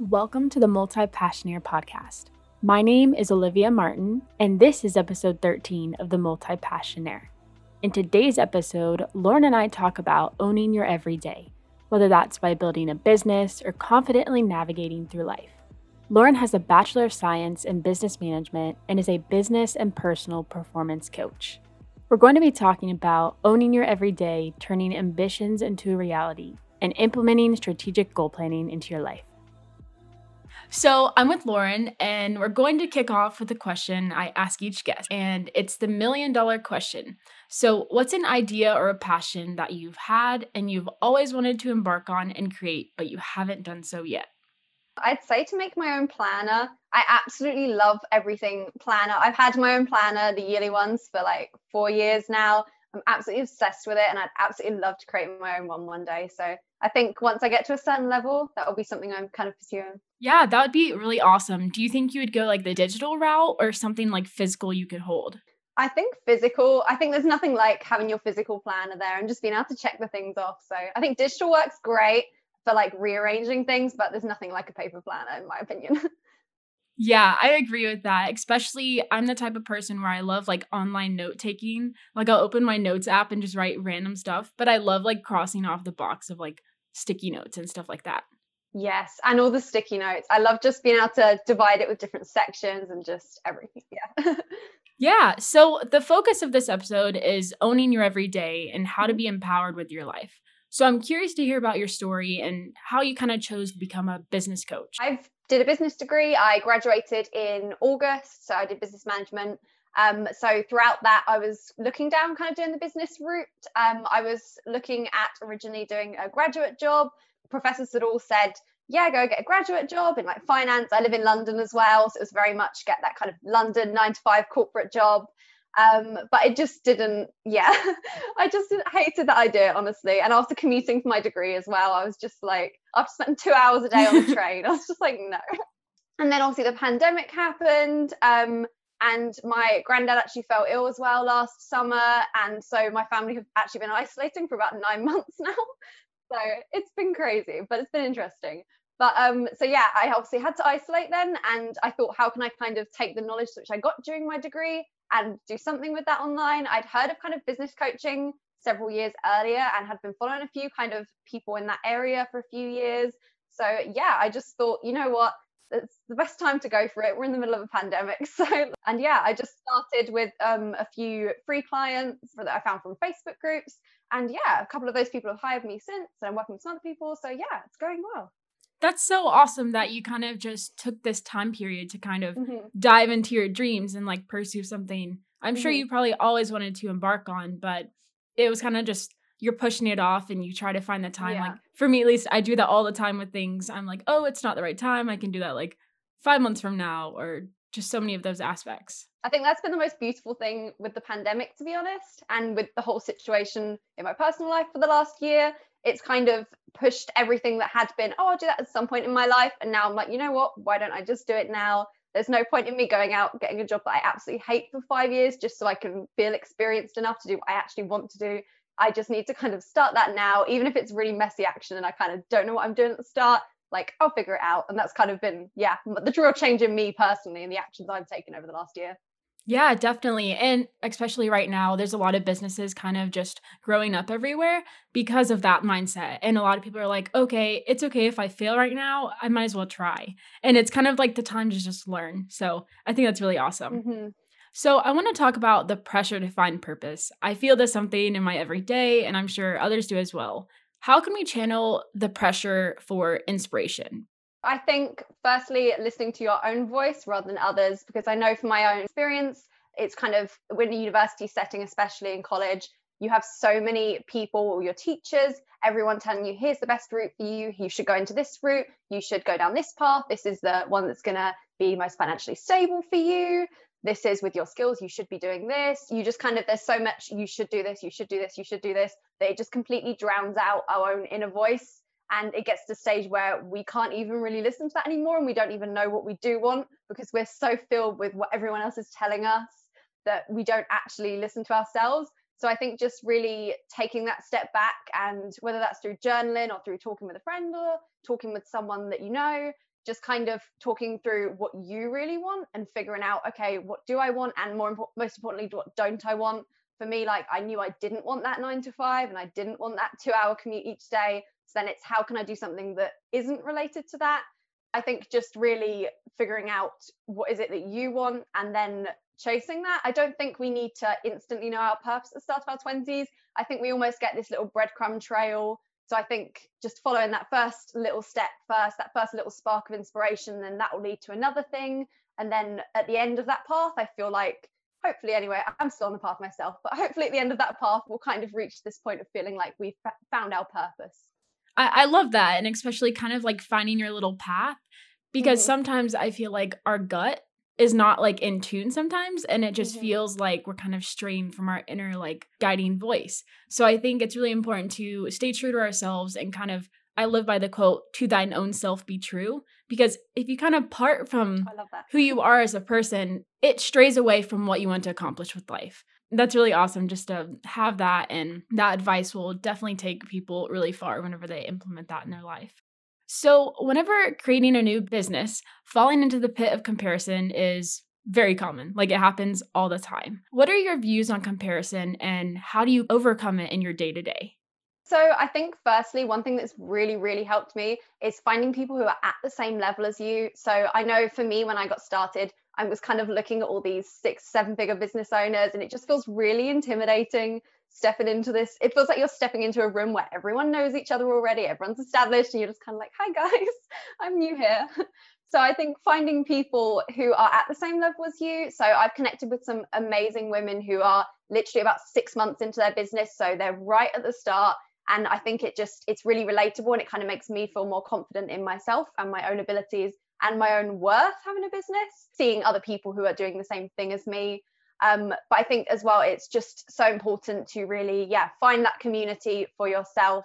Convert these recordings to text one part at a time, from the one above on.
Welcome to the Multi Passioneer podcast. My name is Olivia Martin, and this is episode 13 of the Multi Passioneer. In today's episode, Lauren and I talk about owning your everyday, whether that's by building a business or confidently navigating through life. Lauren has a Bachelor of Science in Business Management and is a business and personal performance coach. We're going to be talking about owning your everyday, turning ambitions into reality, and implementing strategic goal planning into your life. So, I'm with Lauren, and we're going to kick off with a question I ask each guest, and it's the million dollar question. So, what's an idea or a passion that you've had and you've always wanted to embark on and create, but you haven't done so yet? I'd say to make my own planner. I absolutely love everything planner. I've had my own planner, the yearly ones, for like four years now. I'm absolutely obsessed with it, and I'd absolutely love to create my own one one day. So I think once I get to a certain level, that will be something I'm kind of pursuing. Yeah, that would be really awesome. Do you think you would go like the digital route or something like physical you could hold? I think physical, I think there's nothing like having your physical planner there and just being able to check the things off. So I think digital works great for like rearranging things, but there's nothing like a paper planner, in my opinion. Yeah, I agree with that. Especially, I'm the type of person where I love like online note taking. Like, I'll open my notes app and just write random stuff, but I love like crossing off the box of like sticky notes and stuff like that. Yes, and all the sticky notes. I love just being able to divide it with different sections and just everything. Yeah. yeah. So, the focus of this episode is owning your everyday and how to be empowered with your life. So, I'm curious to hear about your story and how you kind of chose to become a business coach. I've did a business degree. I graduated in August, so I did business management. Um, so throughout that, I was looking down, kind of doing the business route. Um, I was looking at originally doing a graduate job. Professors had all said, "Yeah, go get a graduate job in like finance." I live in London as well, so it was very much get that kind of London nine to five corporate job. Um, but it just didn't, yeah, I just hated that idea, honestly. And after commuting for my degree as well, I was just like, after spending two hours a day on the train, I was just like, no. And then obviously the pandemic happened. Um, and my granddad actually fell ill as well last summer. And so my family have actually been isolating for about nine months now. So it's been crazy, but it's been interesting. But um, so yeah, I obviously had to isolate then, and I thought, how can I kind of take the knowledge which I got during my degree and do something with that online? I'd heard of kind of business coaching several years earlier and had been following a few kind of people in that area for a few years. So yeah, I just thought, you know what, it's the best time to go for it. We're in the middle of a pandemic. So, and yeah, I just started with um, a few free clients that I found from Facebook groups. And yeah, a couple of those people have hired me since, and I'm working with some other people. So yeah, it's going well that's so awesome that you kind of just took this time period to kind of mm-hmm. dive into your dreams and like pursue something I'm mm-hmm. sure you probably always wanted to embark on, but it was kind of just you're pushing it off and you try to find the time. Yeah. Like for me, at least, I do that all the time with things. I'm like, oh, it's not the right time. I can do that like five months from now, or just so many of those aspects. I think that's been the most beautiful thing with the pandemic, to be honest, and with the whole situation in my personal life for the last year it's kind of pushed everything that had been, oh, I'll do that at some point in my life. And now I'm like, you know what? Why don't I just do it now? There's no point in me going out getting a job that I absolutely hate for five years just so I can feel experienced enough to do what I actually want to do. I just need to kind of start that now, even if it's really messy action and I kind of don't know what I'm doing at the start. Like I'll figure it out, and that's kind of been yeah the real change in me personally and the actions I've taken over the last year. Yeah, definitely. And especially right now, there's a lot of businesses kind of just growing up everywhere because of that mindset. And a lot of people are like, okay, it's okay if I fail right now. I might as well try. And it's kind of like the time to just learn. So I think that's really awesome. Mm-hmm. So I want to talk about the pressure to find purpose. I feel this something in my everyday, and I'm sure others do as well. How can we channel the pressure for inspiration? I think, firstly, listening to your own voice rather than others, because I know from my own experience, it's kind of when a university setting, especially in college, you have so many people, your teachers, everyone telling you, here's the best route for you. You should go into this route. You should go down this path. This is the one that's going to be most financially stable for you. This is with your skills. You should be doing this. You just kind of, there's so much, you should do this, you should do this, you should do this, that it just completely drowns out our own inner voice and it gets to the stage where we can't even really listen to that anymore and we don't even know what we do want because we're so filled with what everyone else is telling us that we don't actually listen to ourselves So I think just really taking that step back and whether that's through journaling or through talking with a friend or talking with someone that you know, just kind of talking through what you really want and figuring out, okay, what do I want? And more most importantly, what don't I want? For me, like I knew I didn't want that nine to five and I didn't want that two hour commute each day. So then it's how can I do something that isn't related to that? I think just really figuring out what is it that you want and then chasing that. I don't think we need to instantly know our purpose at the start of our 20s. I think we almost get this little breadcrumb trail. So I think just following that first little step first, that first little spark of inspiration, then that will lead to another thing. And then at the end of that path, I feel like hopefully anyway, I'm still on the path myself, but hopefully at the end of that path, we'll kind of reach this point of feeling like we've found our purpose. I, I love that. And especially kind of like finding your little path because mm-hmm. sometimes I feel like our gut is not like in tune sometimes and it just mm-hmm. feels like we're kind of straying from our inner like guiding voice. So I think it's really important to stay true to ourselves and kind of I live by the quote to thine own self be true because if you kind of part from who you are as a person, it strays away from what you want to accomplish with life. That's really awesome just to have that and that advice will definitely take people really far whenever they implement that in their life. So, whenever creating a new business, falling into the pit of comparison is very common. Like it happens all the time. What are your views on comparison and how do you overcome it in your day to day? So, I think firstly, one thing that's really, really helped me is finding people who are at the same level as you. So, I know for me, when I got started, I was kind of looking at all these six, seven figure business owners, and it just feels really intimidating stepping into this. It feels like you're stepping into a room where everyone knows each other already, everyone's established, and you're just kind of like, hi guys, I'm new here. So I think finding people who are at the same level as you. So I've connected with some amazing women who are literally about six months into their business. So they're right at the start. And I think it just, it's really relatable and it kind of makes me feel more confident in myself and my own abilities and my own worth having a business, seeing other people who are doing the same thing as me. Um, but I think as well, it's just so important to really, yeah, find that community for yourself,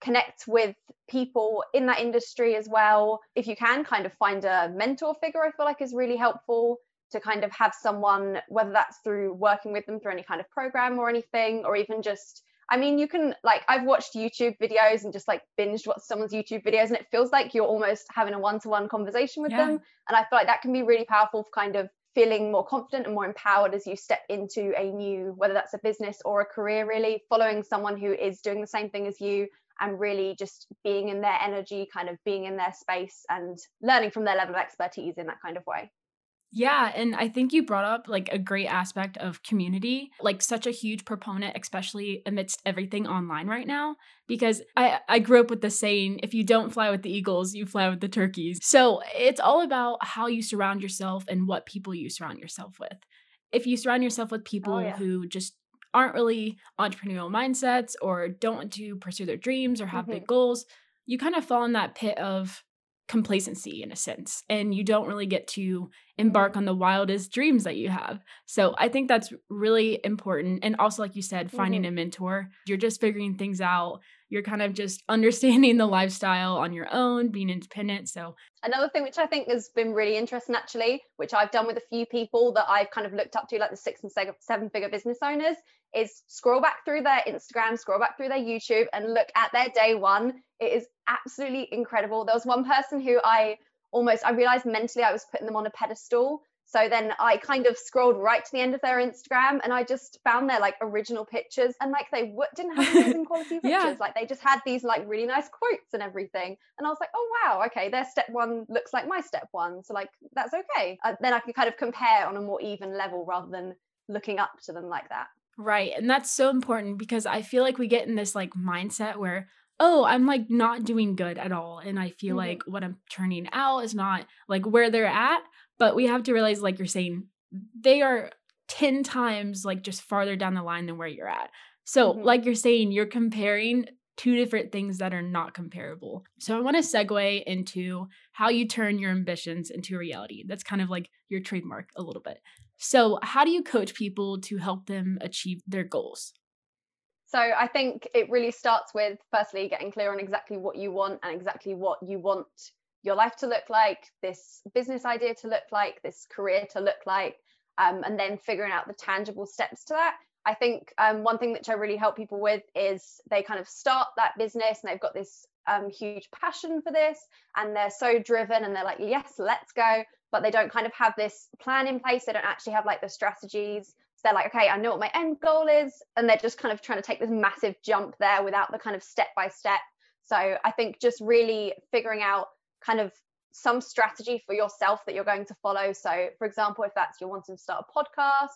connect with people in that industry as well. If you can, kind of find a mentor figure, I feel like is really helpful to kind of have someone, whether that's through working with them through any kind of program or anything, or even just I mean, you can like I've watched YouTube videos and just like binged what someone's YouTube videos, and it feels like you're almost having a one-to-one conversation with yeah. them. And I feel like that can be really powerful for kind of feeling more confident and more empowered as you step into a new, whether that's a business or a career, really following someone who is doing the same thing as you and really just being in their energy, kind of being in their space and learning from their level of expertise in that kind of way. Yeah, and I think you brought up like a great aspect of community, like such a huge proponent especially amidst everything online right now because I I grew up with the saying if you don't fly with the eagles, you fly with the turkeys. So, it's all about how you surround yourself and what people you surround yourself with. If you surround yourself with oh, people oh, yeah. who just aren't really entrepreneurial mindsets or don't want to pursue their dreams or have mm-hmm. big goals, you kind of fall in that pit of complacency in a sense and you don't really get to embark on the wildest dreams that you have so i think that's really important and also like you said finding mm-hmm. a mentor you're just figuring things out you're kind of just understanding the lifestyle on your own being independent so another thing which i think has been really interesting actually which i've done with a few people that i've kind of looked up to like the six and seven figure business owners is scroll back through their Instagram, scroll back through their YouTube, and look at their day one. It is absolutely incredible. There was one person who I almost, I realized mentally I was putting them on a pedestal. So then I kind of scrolled right to the end of their Instagram and I just found their like original pictures and like they w- didn't have amazing quality pictures. yeah. Like they just had these like really nice quotes and everything. And I was like, oh wow, okay, their step one looks like my step one. So like that's okay. Uh, then I can kind of compare on a more even level rather than looking up to them like that. Right. And that's so important because I feel like we get in this like mindset where, oh, I'm like not doing good at all. And I feel mm-hmm. like what I'm turning out is not like where they're at. But we have to realize, like you're saying, they are 10 times like just farther down the line than where you're at. So, mm-hmm. like you're saying, you're comparing two different things that are not comparable. So, I want to segue into how you turn your ambitions into reality. That's kind of like your trademark a little bit. So, how do you coach people to help them achieve their goals? So, I think it really starts with firstly getting clear on exactly what you want and exactly what you want your life to look like, this business idea to look like, this career to look like, um, and then figuring out the tangible steps to that. I think um, one thing which I really help people with is they kind of start that business and they've got this um, huge passion for this and they're so driven and they're like, yes, let's go. But they don't kind of have this plan in place. They don't actually have like the strategies. So they're like, okay, I know what my end goal is. And they're just kind of trying to take this massive jump there without the kind of step by step. So I think just really figuring out kind of some strategy for yourself that you're going to follow. So, for example, if that's you're wanting to start a podcast,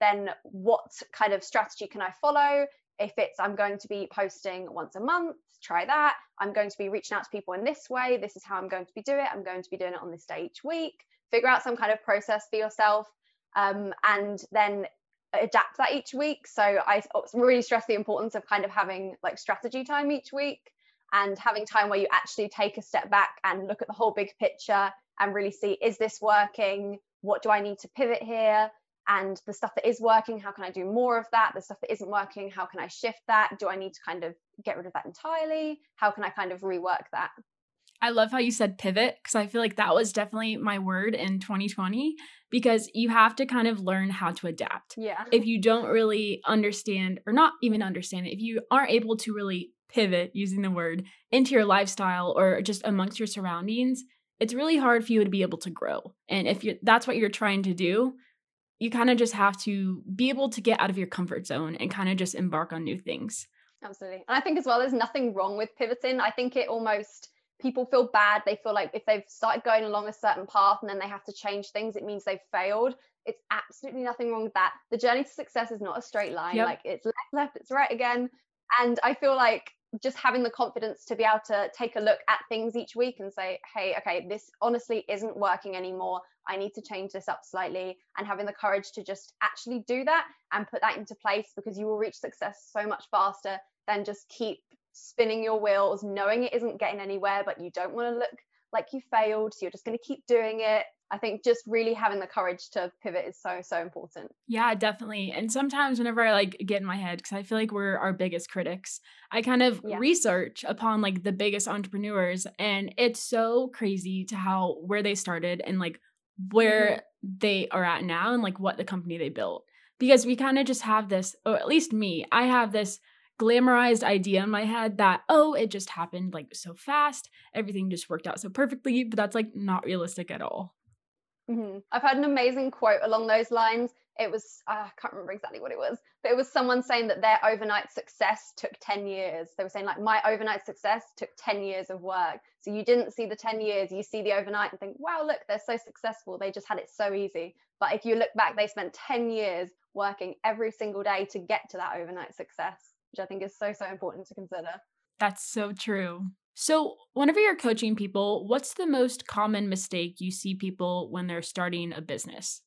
then what kind of strategy can I follow? If it's I'm going to be posting once a month, try that. I'm going to be reaching out to people in this way. This is how I'm going to be doing it. I'm going to be doing it on this day each week. Figure out some kind of process for yourself um, and then adapt that each week. So I really stress the importance of kind of having like strategy time each week and having time where you actually take a step back and look at the whole big picture and really see is this working? What do I need to pivot here? and the stuff that is working how can i do more of that the stuff that isn't working how can i shift that do i need to kind of get rid of that entirely how can i kind of rework that I love how you said pivot because I feel like that was definitely my word in 2020 because you have to kind of learn how to adapt. Yeah. If you don't really understand or not even understand it, if you aren't able to really pivot using the word into your lifestyle or just amongst your surroundings, it's really hard for you to be able to grow. And if you that's what you're trying to do, you kind of just have to be able to get out of your comfort zone and kind of just embark on new things. Absolutely. And I think as well, there's nothing wrong with pivoting. I think it almost, people feel bad. They feel like if they've started going along a certain path and then they have to change things, it means they've failed. It's absolutely nothing wrong with that. The journey to success is not a straight line. Yep. Like it's left, left, it's right again. And I feel like just having the confidence to be able to take a look at things each week and say, hey, okay, this honestly isn't working anymore. I need to change this up slightly. And having the courage to just actually do that and put that into place because you will reach success so much faster than just keep spinning your wheels, knowing it isn't getting anywhere, but you don't want to look like you failed. So you're just going to keep doing it I think just really having the courage to pivot is so so important. Yeah, definitely. And sometimes whenever I like get in my head cuz I feel like we're our biggest critics, I kind of yeah. research upon like the biggest entrepreneurs and it's so crazy to how where they started and like where mm-hmm. they are at now and like what the company they built. Because we kind of just have this or at least me, I have this glamorized idea in my head that oh it just happened like so fast everything just worked out so perfectly but that's like not realistic at all Mm-hmm. I've had an amazing quote along those lines. It was, uh, I can't remember exactly what it was, but it was someone saying that their overnight success took 10 years. They were saying, like, my overnight success took 10 years of work. So you didn't see the 10 years, you see the overnight and think, wow, look, they're so successful. They just had it so easy. But if you look back, they spent 10 years working every single day to get to that overnight success, which I think is so, so important to consider. That's so true. So, whenever you're coaching people, what's the most common mistake you see people when they're starting a business?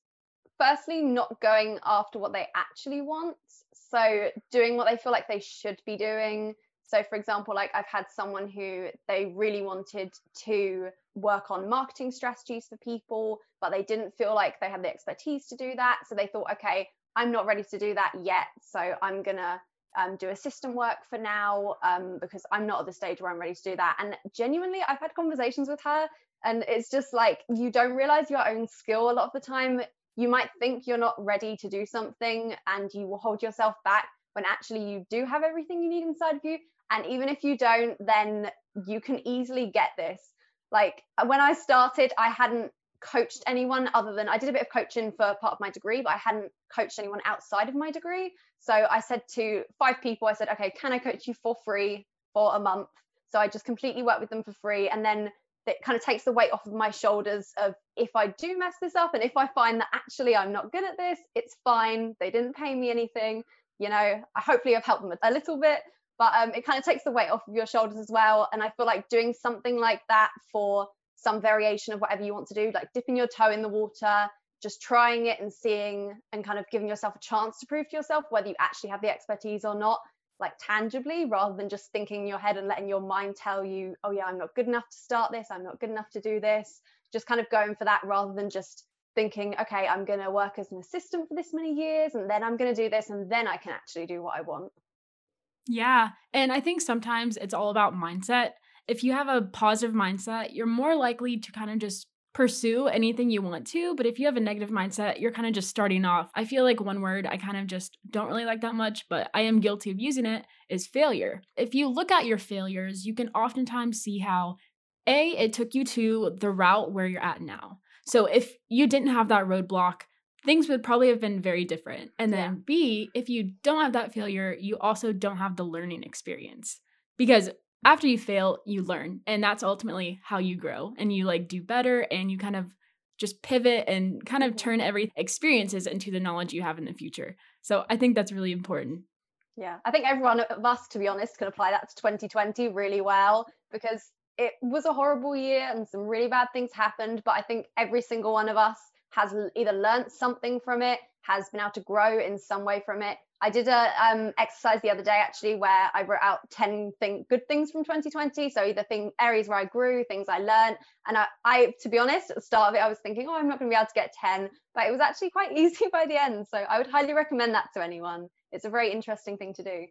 Firstly, not going after what they actually want. So, doing what they feel like they should be doing. So, for example, like I've had someone who they really wanted to work on marketing strategies for people, but they didn't feel like they had the expertise to do that. So, they thought, okay, I'm not ready to do that yet. So, I'm going to um, do assistant work for now um, because I'm not at the stage where I'm ready to do that. And genuinely, I've had conversations with her, and it's just like you don't realize your own skill a lot of the time. You might think you're not ready to do something, and you will hold yourself back when actually you do have everything you need inside of you. And even if you don't, then you can easily get this. Like when I started, I hadn't coached anyone other than I did a bit of coaching for part of my degree, but I hadn't coached anyone outside of my degree. So I said to five people, I said, okay, can I coach you for free for a month? So I just completely work with them for free. And then it kind of takes the weight off of my shoulders of if I do mess this up and if I find that actually I'm not good at this, it's fine. They didn't pay me anything. You know, I hopefully I've helped them a little bit, but um, it kind of takes the weight off of your shoulders as well. And I feel like doing something like that for some variation of whatever you want to do, like dipping your toe in the water, just trying it and seeing and kind of giving yourself a chance to prove to yourself whether you actually have the expertise or not, like tangibly, rather than just thinking in your head and letting your mind tell you, oh, yeah, I'm not good enough to start this, I'm not good enough to do this. Just kind of going for that rather than just thinking, okay, I'm going to work as an assistant for this many years and then I'm going to do this and then I can actually do what I want. Yeah. And I think sometimes it's all about mindset if you have a positive mindset, you're more likely to kind of just pursue anything you want to, but if you have a negative mindset, you're kind of just starting off. I feel like one word I kind of just don't really like that much, but I am guilty of using it is failure. If you look at your failures, you can oftentimes see how A, it took you to the route where you're at now. So if you didn't have that roadblock, things would probably have been very different. And then yeah. B, if you don't have that failure, you also don't have the learning experience. Because after you fail, you learn. And that's ultimately how you grow and you like do better and you kind of just pivot and kind of turn every experiences into the knowledge you have in the future. So I think that's really important. Yeah, I think everyone of us, to be honest, can apply that to 2020 really well because it was a horrible year and some really bad things happened. But I think every single one of us has either learned something from it, has been able to grow in some way from it. I did a um, exercise the other day actually where I wrote out 10 thing, good things from 2020. So either thing areas where I grew, things I learned. And I, I, to be honest, at the start of it, I was thinking, oh, I'm not going to be able to get 10, but it was actually quite easy by the end. So I would highly recommend that to anyone. It's a very interesting thing to do.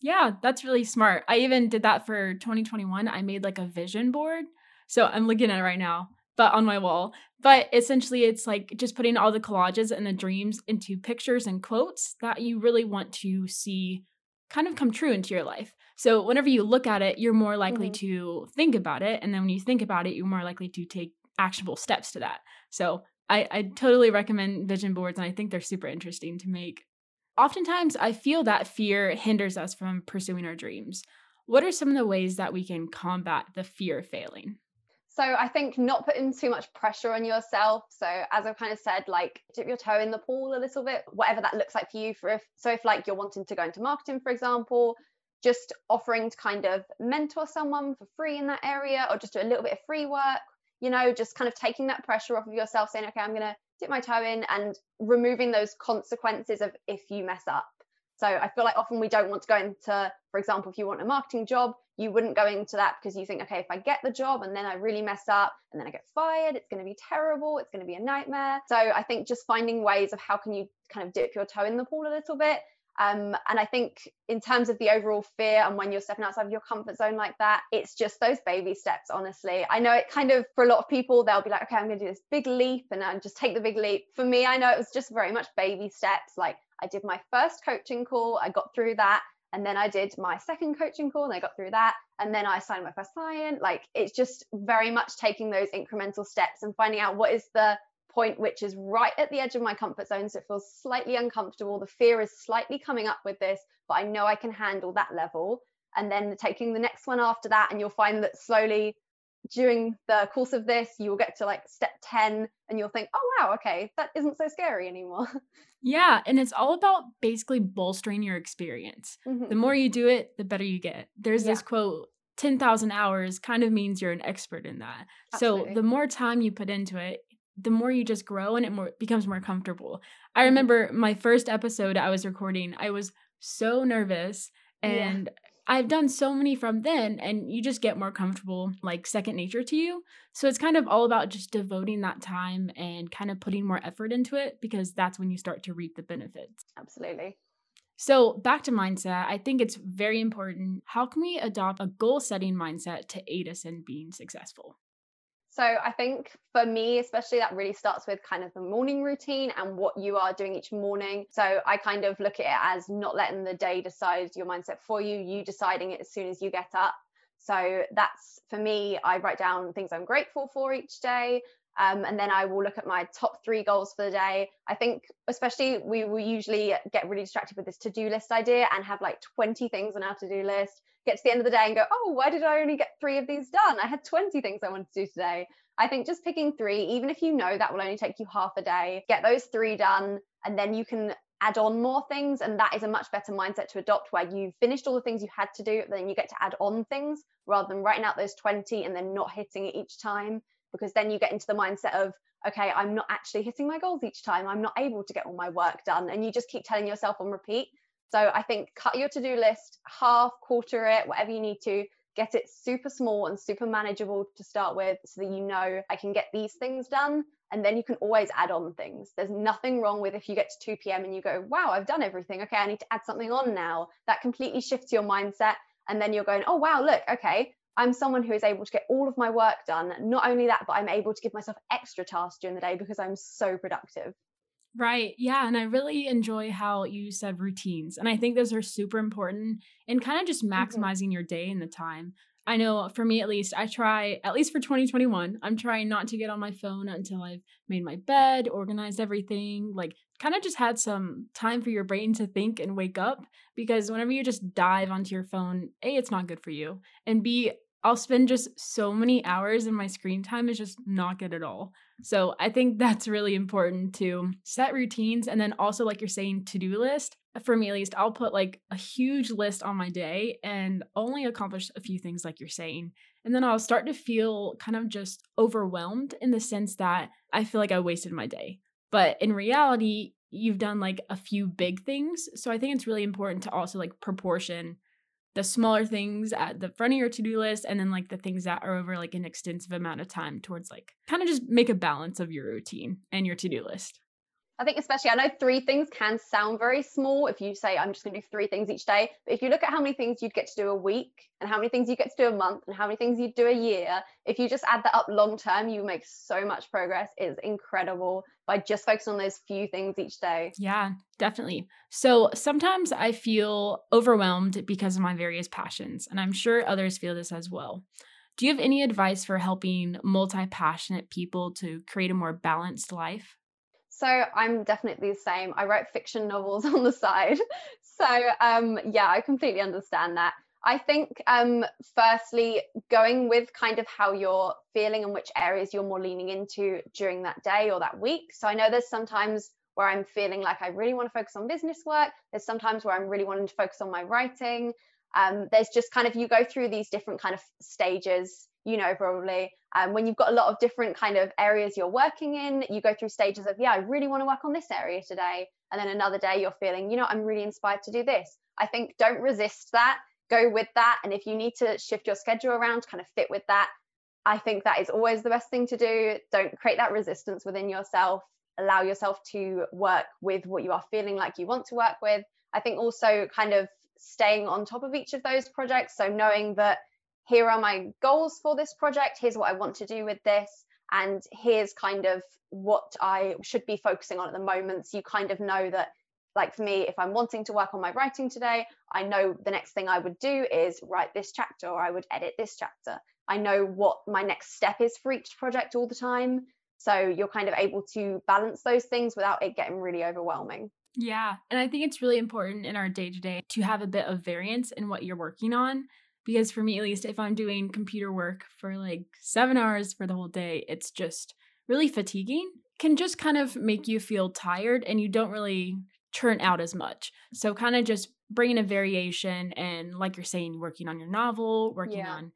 Yeah, that's really smart. I even did that for 2021. I made like a vision board. So I'm looking at it right now but on my wall. But essentially, it's like just putting all the collages and the dreams into pictures and quotes that you really want to see kind of come true into your life. So whenever you look at it, you're more likely mm-hmm. to think about it. And then when you think about it, you're more likely to take actionable steps to that. So I, I totally recommend vision boards, and I think they're super interesting to make. Oftentimes, I feel that fear hinders us from pursuing our dreams. What are some of the ways that we can combat the fear of failing? So I think not putting too much pressure on yourself. So as I've kind of said, like dip your toe in the pool a little bit, whatever that looks like for you. For if so, if like you're wanting to go into marketing, for example, just offering to kind of mentor someone for free in that area, or just do a little bit of free work. You know, just kind of taking that pressure off of yourself, saying, okay, I'm gonna dip my toe in, and removing those consequences of if you mess up. So I feel like often we don't want to go into, for example, if you want a marketing job, you wouldn't go into that because you think, okay, if I get the job and then I really mess up and then I get fired, it's going to be terrible. It's going to be a nightmare. So I think just finding ways of how can you kind of dip your toe in the pool a little bit. Um, and I think in terms of the overall fear and when you're stepping outside of your comfort zone like that, it's just those baby steps, honestly. I know it kind of, for a lot of people, they'll be like, okay, I'm going to do this big leap and I just take the big leap. For me, I know it was just very much baby steps. Like I did my first coaching call, I got through that. And then I did my second coaching call and I got through that. And then I signed my first client. Like it's just very much taking those incremental steps and finding out what is the point which is right at the edge of my comfort zone. So it feels slightly uncomfortable. The fear is slightly coming up with this, but I know I can handle that level. And then taking the next one after that, and you'll find that slowly during the course of this, you will get to like step 10 and you'll think, oh, wow, okay, that isn't so scary anymore. Yeah. And it's all about basically bolstering your experience. Mm-hmm. The more you do it, the better you get. There's yeah. this quote 10,000 hours kind of means you're an expert in that. Absolutely. So the more time you put into it, the more you just grow and it more becomes more comfortable. I mm-hmm. remember my first episode I was recording, I was so nervous and yeah. I've done so many from then, and you just get more comfortable, like second nature to you. So it's kind of all about just devoting that time and kind of putting more effort into it because that's when you start to reap the benefits. Absolutely. So, back to mindset, I think it's very important. How can we adopt a goal setting mindset to aid us in being successful? So I think for me, especially, that really starts with kind of the morning routine and what you are doing each morning. So I kind of look at it as not letting the day decide your mindset for you, you deciding it as soon as you get up. So that's for me, I write down things I'm grateful for each day. Um, and then I will look at my top three goals for the day. I think, especially, we will usually get really distracted with this to do list idea and have like 20 things on our to do list get to the end of the day and go, oh, why did I only get three of these done? I had 20 things I wanted to do today. I think just picking three, even if you know that will only take you half a day, get those three done, and then you can add on more things. And that is a much better mindset to adopt where you've finished all the things you had to do, then you get to add on things rather than writing out those 20 and then not hitting it each time. Because then you get into the mindset of, okay, I'm not actually hitting my goals each time. I'm not able to get all my work done. And you just keep telling yourself on repeat. So I think cut your to do list, half, quarter it, whatever you need to. Get it super small and super manageable to start with so that you know I can get these things done. And then you can always add on things. There's nothing wrong with if you get to 2 p.m. and you go, wow, I've done everything. Okay, I need to add something on now. That completely shifts your mindset. And then you're going, oh, wow, look, okay, I'm someone who is able to get all of my work done. Not only that, but I'm able to give myself extra tasks during the day because I'm so productive. Right. Yeah. And I really enjoy how you said routines. And I think those are super important in kind of just Mm-hmm. maximizing your day and the time. I know for me at least, I try, at least for 2021, I'm trying not to get on my phone until I've made my bed, organized everything, like kind of just had some time for your brain to think and wake up. Because whenever you just dive onto your phone, A, it's not good for you. And B, I'll spend just so many hours and my screen time is just not good at all. So I think that's really important to set routines and then also like you're saying to-do list. For me at least, I'll put like a huge list on my day and only accomplish a few things like you're saying. And then I'll start to feel kind of just overwhelmed in the sense that I feel like I wasted my day. But in reality, you've done like a few big things. So I think it's really important to also like proportion the smaller things at the front of your to-do list and then like the things that are over like an extensive amount of time towards like kind of just make a balance of your routine and your to-do list. I think especially I know three things can sound very small if you say I'm just going to do three things each day. But if you look at how many things you'd get to do a week and how many things you get to do a month and how many things you do a year, if you just add that up long term, you make so much progress. It's incredible by just focusing on those few things each day. Yeah, definitely. So sometimes I feel overwhelmed because of my various passions, and I'm sure others feel this as well. Do you have any advice for helping multi passionate people to create a more balanced life? So I'm definitely the same. I write fiction novels on the side. So um, yeah, I completely understand that. I think um, firstly, going with kind of how you're feeling and which areas you're more leaning into during that day or that week. So I know there's sometimes where I'm feeling like I really want to focus on business work. There's sometimes where I'm really wanting to focus on my writing. Um, there's just kind of you go through these different kind of stages you know probably um, when you've got a lot of different kind of areas you're working in you go through stages of yeah i really want to work on this area today. And then another day you're feeling you know i'm really inspired to do this. I think don't resist that. Go with that. And if you need to shift your schedule around kind of fit with that. I think that is always the best thing to do. Don't create that resistance within yourself. Allow yourself to work with what you are feeling like you want to work with. I think also kind of staying on top of each of those projects. So knowing that here are my goals for this project here's what i want to do with this and here's kind of what i should be focusing on at the moment so you kind of know that like for me if i'm wanting to work on my writing today i know the next thing i would do is write this chapter or i would edit this chapter i know what my next step is for each project all the time so you're kind of able to balance those things without it getting really overwhelming Yeah. And I think it's really important in our day to day to have a bit of variance in what you're working on. Because for me, at least, if I'm doing computer work for like seven hours for the whole day, it's just really fatiguing. Can just kind of make you feel tired and you don't really churn out as much. So, kind of just bringing a variation and, like you're saying, working on your novel, working Yeah. on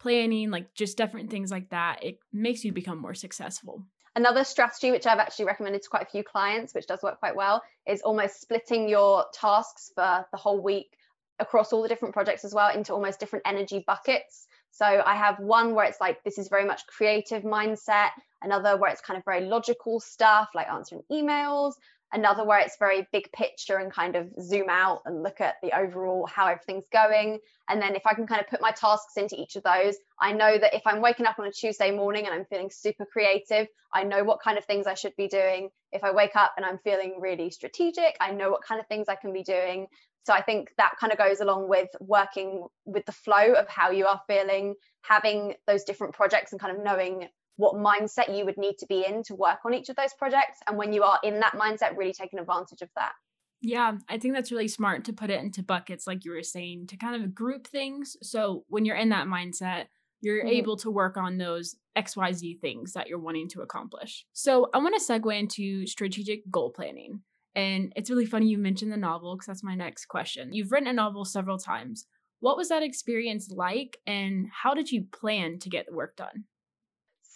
planning, like just different things like that, it makes you become more successful. Another strategy, which I've actually recommended to quite a few clients, which does work quite well, is almost splitting your tasks for the whole week across all the different projects as well into almost different energy buckets. So I have one where it's like, this is very much creative mindset, another where it's kind of very logical stuff like answering emails, another where it's very big picture and kind of zoom out and look at the overall how everything's going. And then if I can kind of put my tasks into each of those, I know that if I'm waking up on a Tuesday morning and I'm feeling super creative, I know what kind of things I should be doing. If I wake up and I'm feeling really strategic, I know what kind of things I can be doing. So I think that kind of goes along with working with the flow of how you are feeling, having those different projects and kind of knowing what mindset you would need to be in to work on each of those projects. And when you are in that mindset, really taking advantage of that. Yeah, I think that's really smart to put it into buckets, like you were saying, to kind of group things. So when you're in that mindset, you're Mhm. able to work on those XYZ things that you're wanting to accomplish. So I want to segue into strategic goal planning. And it's really funny you mentioned the novel because that's my next question. You've written a novel several times. What was that experience like, and how did you plan to get the work done?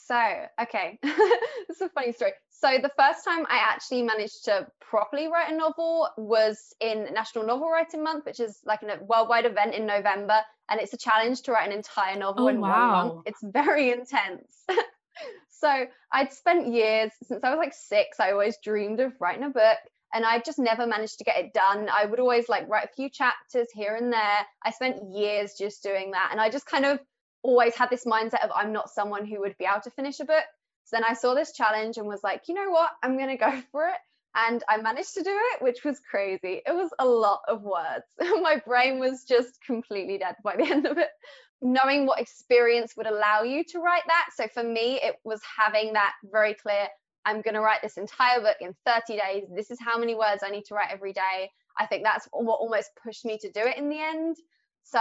So, okay, this is a funny story. So, the first time I actually managed to properly write a novel was in National Novel Writing Month, which is like a worldwide event in November. And it's a challenge to write an entire novel Oh, in one wow. month. It's very intense. so, I'd spent years since I was like six, I always dreamed of writing a book. And I just never managed to get it done. I would always like write a few chapters here and there. I spent years just doing that. And I just kind of always had this mindset of I'm not someone who would be able to finish a book. So then I saw this challenge and was like, you know what? I'm going to go for it. And I managed to do it, which was crazy. It was a lot of words. My brain was just completely dead by the end of it. Knowing what experience would allow you to write that. So for me, it was having that very clear I'm going to write this entire book in 30 days. This is how many words I need to write every day. I think that's what almost pushed me to do it in the end. So,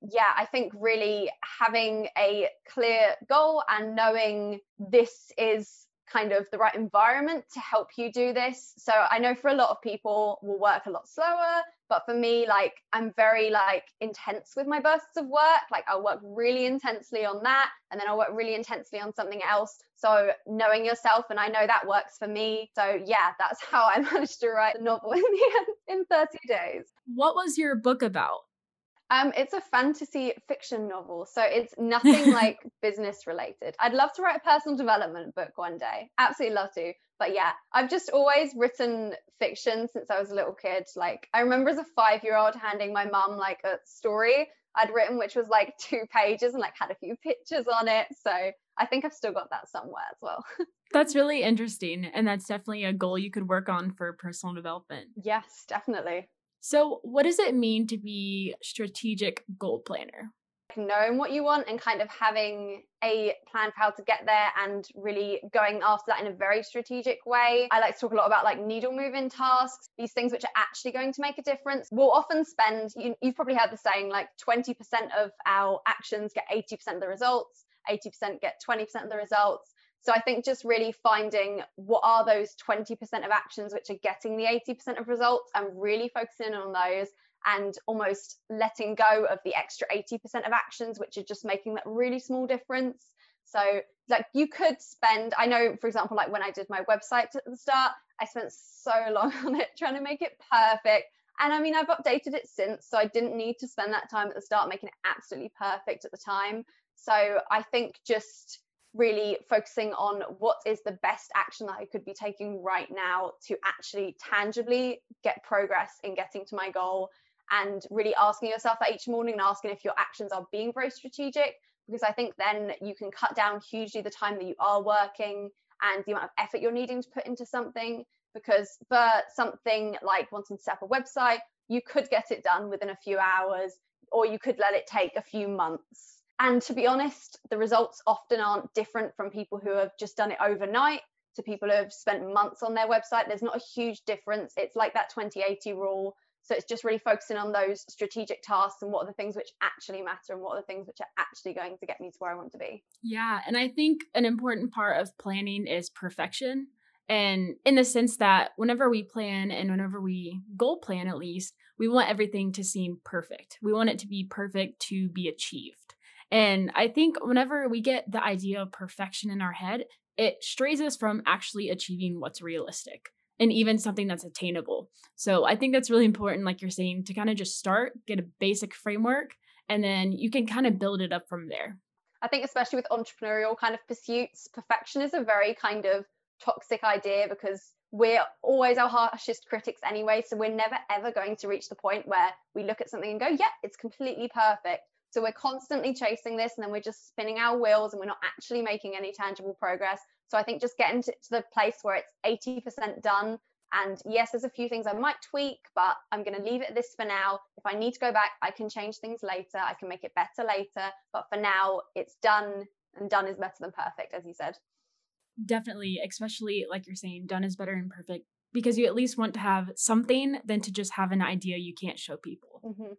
yeah, I think really having a clear goal and knowing this is kind of the right environment to help you do this. So, I know for a lot of people will work a lot slower, but for me like I'm very like intense with my bursts of work. Like I'll work really intensely on that and then I'll work really intensely on something else. So knowing yourself and I know that works for me. So yeah, that's how I managed to write the novel in the end in 30 days. What was your book about? Um, it's a fantasy fiction novel, so it's nothing like business related. I'd love to write a personal development book one day. Absolutely love to. But yeah, I've just always written fiction since I was a little kid. Like I remember as a five-year-old handing my mum like a story I'd written, which was like two pages and like had a few pictures on it. So I think I've still got that somewhere as well. that's really interesting. And that's definitely a goal you could work on for personal development. Yes, definitely. So, what does it mean to be strategic goal planner? knowing what you want and kind of having a plan for how to get there and really going after that in a very strategic way. I like to talk a lot about like needle moving tasks, these things which are actually going to make a difference. We'll often spend, you, have probably heard the saying, like 20% of our actions get 80% of the results, 80% get 20% of the results. So I think just really finding what are those 20% of actions which are getting the 80% of results and really focusing on those and almost letting go of the extra 80% of actions, which are just making that really small difference. So, like, you could spend, I know, for example, like when I did my website at the start, I spent so long on it trying to make it perfect. And I mean, I've updated it since, so I didn't need to spend that time at the start making it absolutely perfect at the time. So, I think just really focusing on what is the best action that I could be taking right now to actually tangibly get progress in getting to my goal and really asking yourself that each morning and asking if your actions are being very strategic because I think then you can cut down hugely the time that you are working and the amount of effort you're needing to put into something because for something like wanting to set up a website you could get it done within a few hours or you could let it take a few months and to be honest the results often aren't different from people who have just done it overnight to people who have spent months on their website there's not a huge difference it's like that 2080 rule so it's just really focusing on those strategic tasks and what are the things which actually matter and what are the things which are actually going to get me to where I want to be. Yeah. And I think an important part of planning is perfection. And in the sense that whenever we plan and whenever we goal plan, at least, we want everything to seem perfect. We want it to be perfect to be achieved. And I think whenever we get the idea of perfection in our head, it strays us from actually achieving what's realistic and even something that's attainable. So I think that's really important, like you're saying, to kind of just start, get a basic framework, and then you can kind of build it up from there. I think, especially with entrepreneurial kind of pursuits, perfection is a very kind of toxic idea because we're always our harshest critics anyway. So we're never ever going to reach the point where we look at something and go, yeah, it's completely perfect. So we're constantly chasing this and then we're just spinning our wheels and we're not actually making any tangible progress. So I think just getting to, to the place where it's 80% done. And yes, there's a few things I might tweak, but I'm going to leave it at this for now. If I need to go back, I can change things later. I can make it better later. But for now, it's done, and done is better than perfect, as you said. Definitely, especially like you're saying, done is better than perfect because you at least want to have something than to just have an idea you can't show people. Mm-hmm.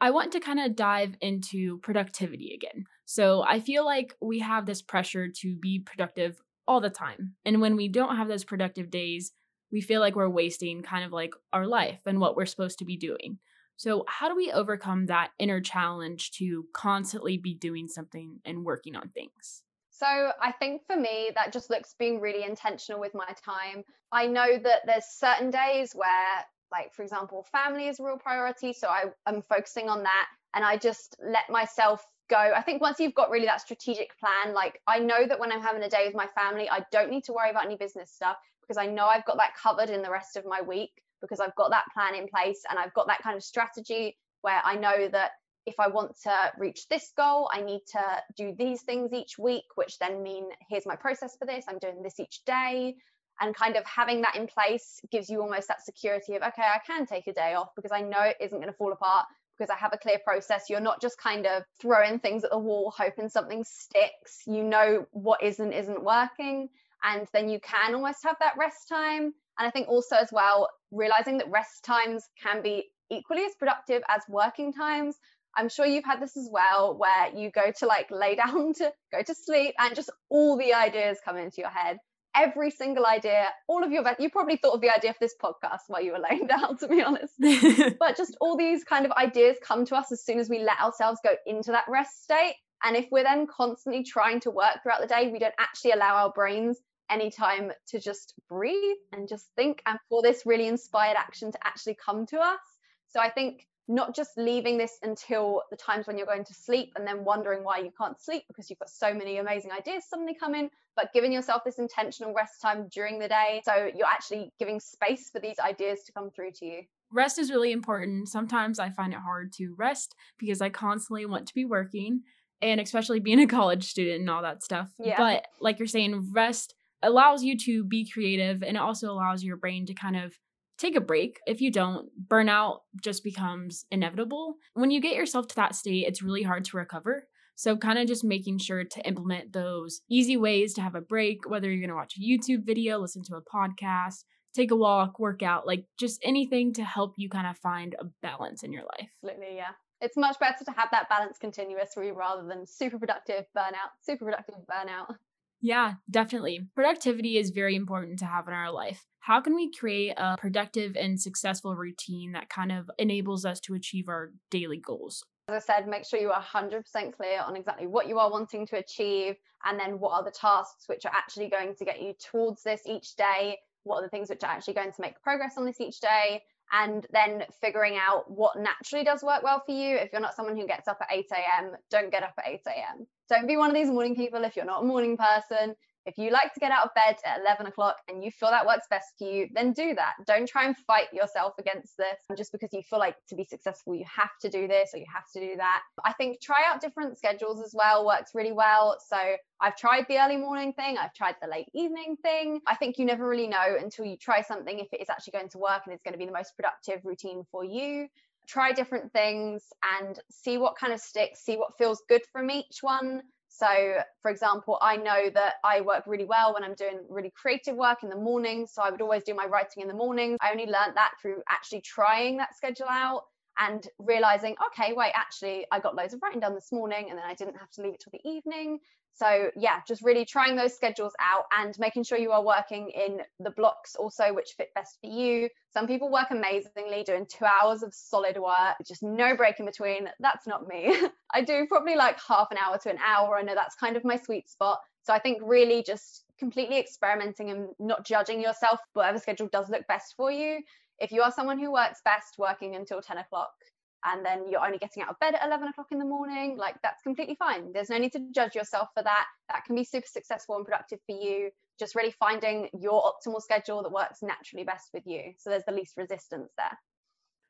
I want to kind of dive into productivity again. So I feel like we have this pressure to be productive all the time. And when we don't have those productive days, we feel like we're wasting kind of like our life and what we're supposed to be doing. So, how do we overcome that inner challenge to constantly be doing something and working on things? So, I think for me, that just looks being really intentional with my time. I know that there's certain days where, like, for example, family is a real priority. So, I, I'm focusing on that and I just let myself go. I think once you've got really that strategic plan, like I know that when I'm having a day with my family, I don't need to worry about any business stuff because I know I've got that covered in the rest of my week because I've got that plan in place and I've got that kind of strategy where I know that if I want to reach this goal, I need to do these things each week, which then mean here's my process for this. I'm doing this each day. And kind of having that in place gives you almost that security of, okay, I can take a day off because I know it isn't going to fall apart because I have a clear process. You're not just kind of throwing things at the wall, hoping something sticks. You know what isn't isn't working. And then you can almost have that rest time. And I think also as well, realizing that rest times can be equally as productive as working times. I'm sure you've had this as well, where you go to like lay down to go to sleep and just all the ideas come into your head every single idea, all of your, you probably thought of the idea for this podcast while you were laying down, to be honest. but just all these kind of ideas come to us as soon as we let ourselves go into that rest state. And if we're then constantly trying to work throughout the day, we don't actually allow our brains any time to just breathe and just think and for this really inspired action to actually come to us. So I think not just leaving this until the times when you're going to sleep and then wondering why you can't sleep because you've got so many amazing ideas suddenly come in, but giving yourself this intentional rest time during the day. So you're actually giving space for these ideas to come through to you. Rest is really important. Sometimes I find it hard to rest because I constantly want to be working and especially being a college student and all that stuff. Yeah. But like you're saying, rest allows you to be creative and it also allows your brain to kind of take a break. If you don't, burnout just becomes inevitable. When you get yourself to that state, it's really hard to recover. So, kind of just making sure to implement those easy ways to have a break, whether you're going to watch a YouTube video, listen to a podcast, take a walk, work out, like just anything to help you kind of find a balance in your life. Absolutely, yeah. It's much better to have that balance continuously rather than super productive burnout, super productive burnout. Yeah, definitely. Productivity is very important to have in our life. How can we create a productive and successful routine that kind of enables us to achieve our daily goals? As I said, make sure you are 100% clear on exactly what you are wanting to achieve and then what are the tasks which are actually going to get you towards this each day. What are the things which are actually going to make progress on this each day? and then figuring out what naturally does work well for you. If you're not someone who gets up at 8 a.m., don't get up at 8 a.m. Don't be one of these morning people if you're not a morning person. If you like to get out of bed at 11 o'clock and you feel that works best for you, then do that. Don't try and fight yourself against this just because you feel like to be successful, you have to do this or you have to do that. I think try out different schedules as well works really well. So I've tried the early morning thing, I've tried the late evening thing. I think you never really know until you try something if it is actually going to work and it's going to be the most productive routine for you try different things and see what kind of sticks, see what feels good from each one. So, for example, I know that I work really well when I'm doing really creative work in the morning. So, I would always do my writing in the morning. I only learned that through actually trying that schedule out and realizing, okay, wait, actually, I got loads of writing done this morning and then I didn't have to leave it till the evening. So, yeah, just really trying those schedules out and making sure you are working in the blocks also which fit best for you. Some people work amazingly doing two hours of solid work, just no break in between. That's not me. I do probably like half an hour to an hour. I know that's kind of my sweet spot. So, I think really just completely experimenting and not judging yourself, whatever schedule does look best for you. If you are someone who works best working until 10 o'clock, and then you're only getting out of bed at 11 o'clock in the morning, like that's completely fine. There's no need to judge yourself for that. That can be super successful and productive for you. Just really finding your optimal schedule that works naturally best with you. So there's the least resistance there.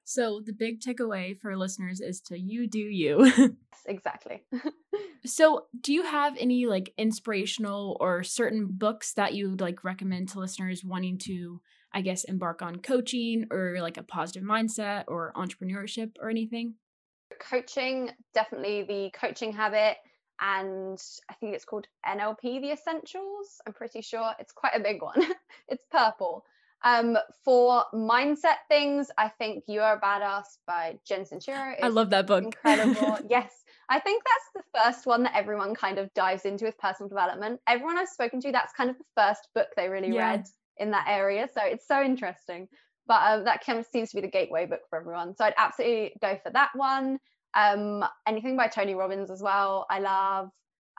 So the big takeaway for listeners is to you do you. yes, exactly. so do you have any like inspirational or certain books that you would like recommend to listeners wanting to I guess, embark on coaching or like a positive mindset or entrepreneurship or anything? Coaching, definitely the coaching habit. And I think it's called NLP The Essentials. I'm pretty sure it's quite a big one. it's purple. Um, for mindset things, I think You Are a Badass by Jen Sincero. I love that book. Incredible. yes. I think that's the first one that everyone kind of dives into with personal development. Everyone I've spoken to, that's kind of the first book they really yeah. read in that area. So it's so interesting. But um, that seems to be the gateway book for everyone. So I'd absolutely go for that one. Um, anything by Tony Robbins as well. I love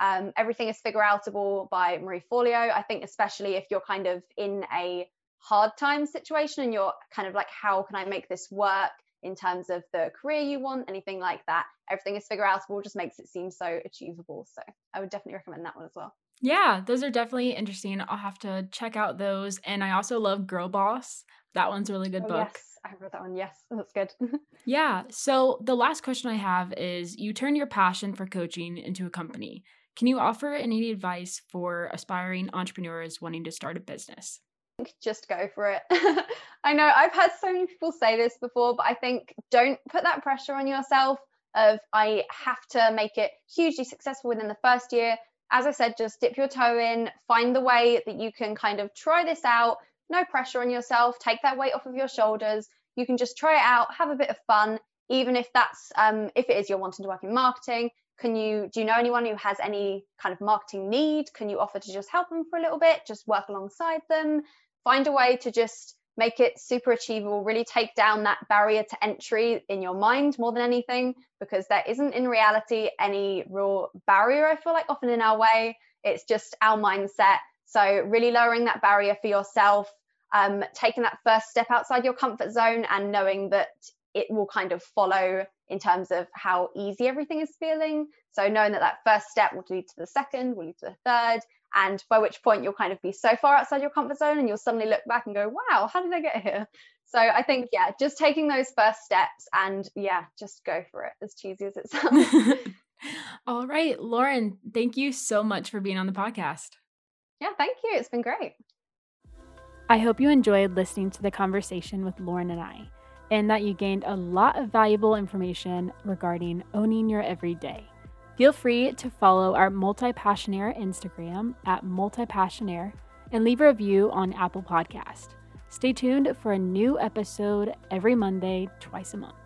um, Everything is Figure Outable by Marie Forleo. I think, especially if you're kind of in a hard time situation and you're kind of like, how can I make this work in terms of the career you want, anything like that? Everything is Figure Outable just makes it seem so achievable. So I would definitely recommend that one as well. Yeah, those are definitely interesting. I'll have to check out those. And I also love Girl Boss That one's a really good Oh, book. yes, I read that one. Yes, that's good. Yeah. So the last question I have is you turn your passion for coaching into a company. Can you offer any advice for aspiring entrepreneurs wanting to start a business? just go for it. I know I've had so many people say this before, but I think don't put that pressure on yourself of I have to make it hugely successful within the first year. As I said, just dip your toe in, find the way that you can kind of try this out. No pressure on yourself. Take that weight off of your shoulders. You can just try it out, have a bit of fun, even if that's um, if it is you're wanting to work in marketing. Can you do you know anyone who has any kind of marketing need? Can you offer to just help them for a little bit, just work alongside them? find a way to just make it super achievable, really take down that barrier to entry in your mind more than anything, because there isn't in reality any real barrier, I feel like, often in our way. It's just our mindset. So, really lowering that barrier for yourself, um, taking that first step outside your comfort zone and knowing that it will kind of follow in terms of how easy everything is feeling. So, knowing that that first step will lead to the second, will lead to the third, and by which point you'll kind of be so far outside your comfort zone and you'll suddenly look back and go wow how did i get here so i think yeah just taking those first steps and yeah just go for it as cheesy as it sounds All right, Lauren, thank you so much for being on the podcast. yeah thank you it's been great I hope you enjoyed listening to the conversation with Lauren and I, and that you gained a lot of valuable information regarding owning your everyday. Feel free to follow our Multi Passionaire Instagram at Multi Passionaire and leave a review on Apple Podcast. Stay tuned for a new episode every Monday, twice a month.